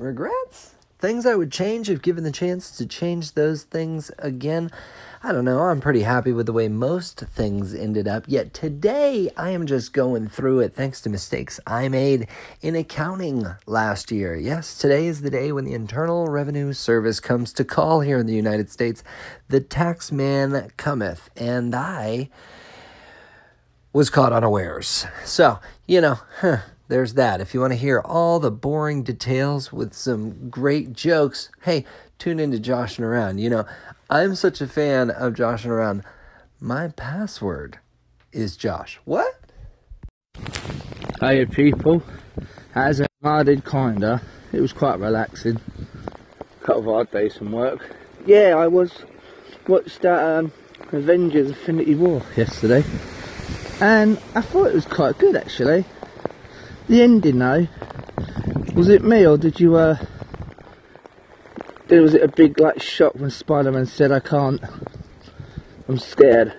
Regrets? Things I would change if given the chance to change those things again? I don't know. I'm pretty happy with the way most things ended up. Yet today, I am just going through it thanks to mistakes I made in accounting last year. Yes, today is the day when the Internal Revenue Service comes to call here in the United States. The tax man cometh, and I was caught unawares. So, you know, huh, there's that. If you want to hear all the boring details with some great jokes, hey, tune into Joshing Around. You know, I'm such a fan of Joshing Around. My password is Josh. What? Hey people, as I did kinda, it was quite relaxing. Couple of hard days from work. Yeah, I was watched that um, Avengers Infinity War yesterday, and I thought it was quite good actually. The ending though, was it me or did you uh was it a big like shock when Spider-Man said I can't I'm scared.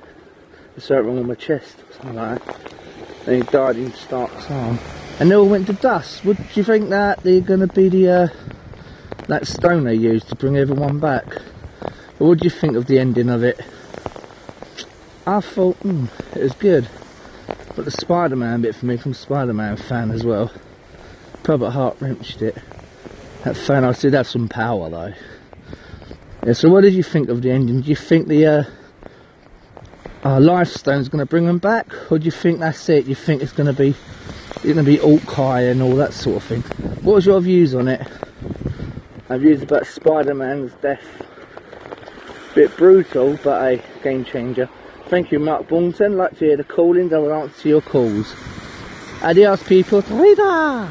There's something wrong with my chest something like that. And he died in Stark's arm. And they all went to dust. Would you think that they're gonna be the uh, that stone they used to bring everyone back? Or what do you think of the ending of it? I thought, hmm, it was good. But the Spider-Man bit for me, from Spider-Man fan as well. Probably heart wrenched it. That Thanos did have some power though. Yeah, so what did you think of the ending? Do you think the uh, uh, Life Stone's going to bring them back? Or do you think that's it? Do you think it's going to be it's going to be Hawkeye and all that sort of thing? What was your views on it? My views about Spider-Man's death. Bit brutal, but a game changer. Thank you, Mark Bourneton. Like to hear the callings, I will answer your calls. Adios, people. Trader!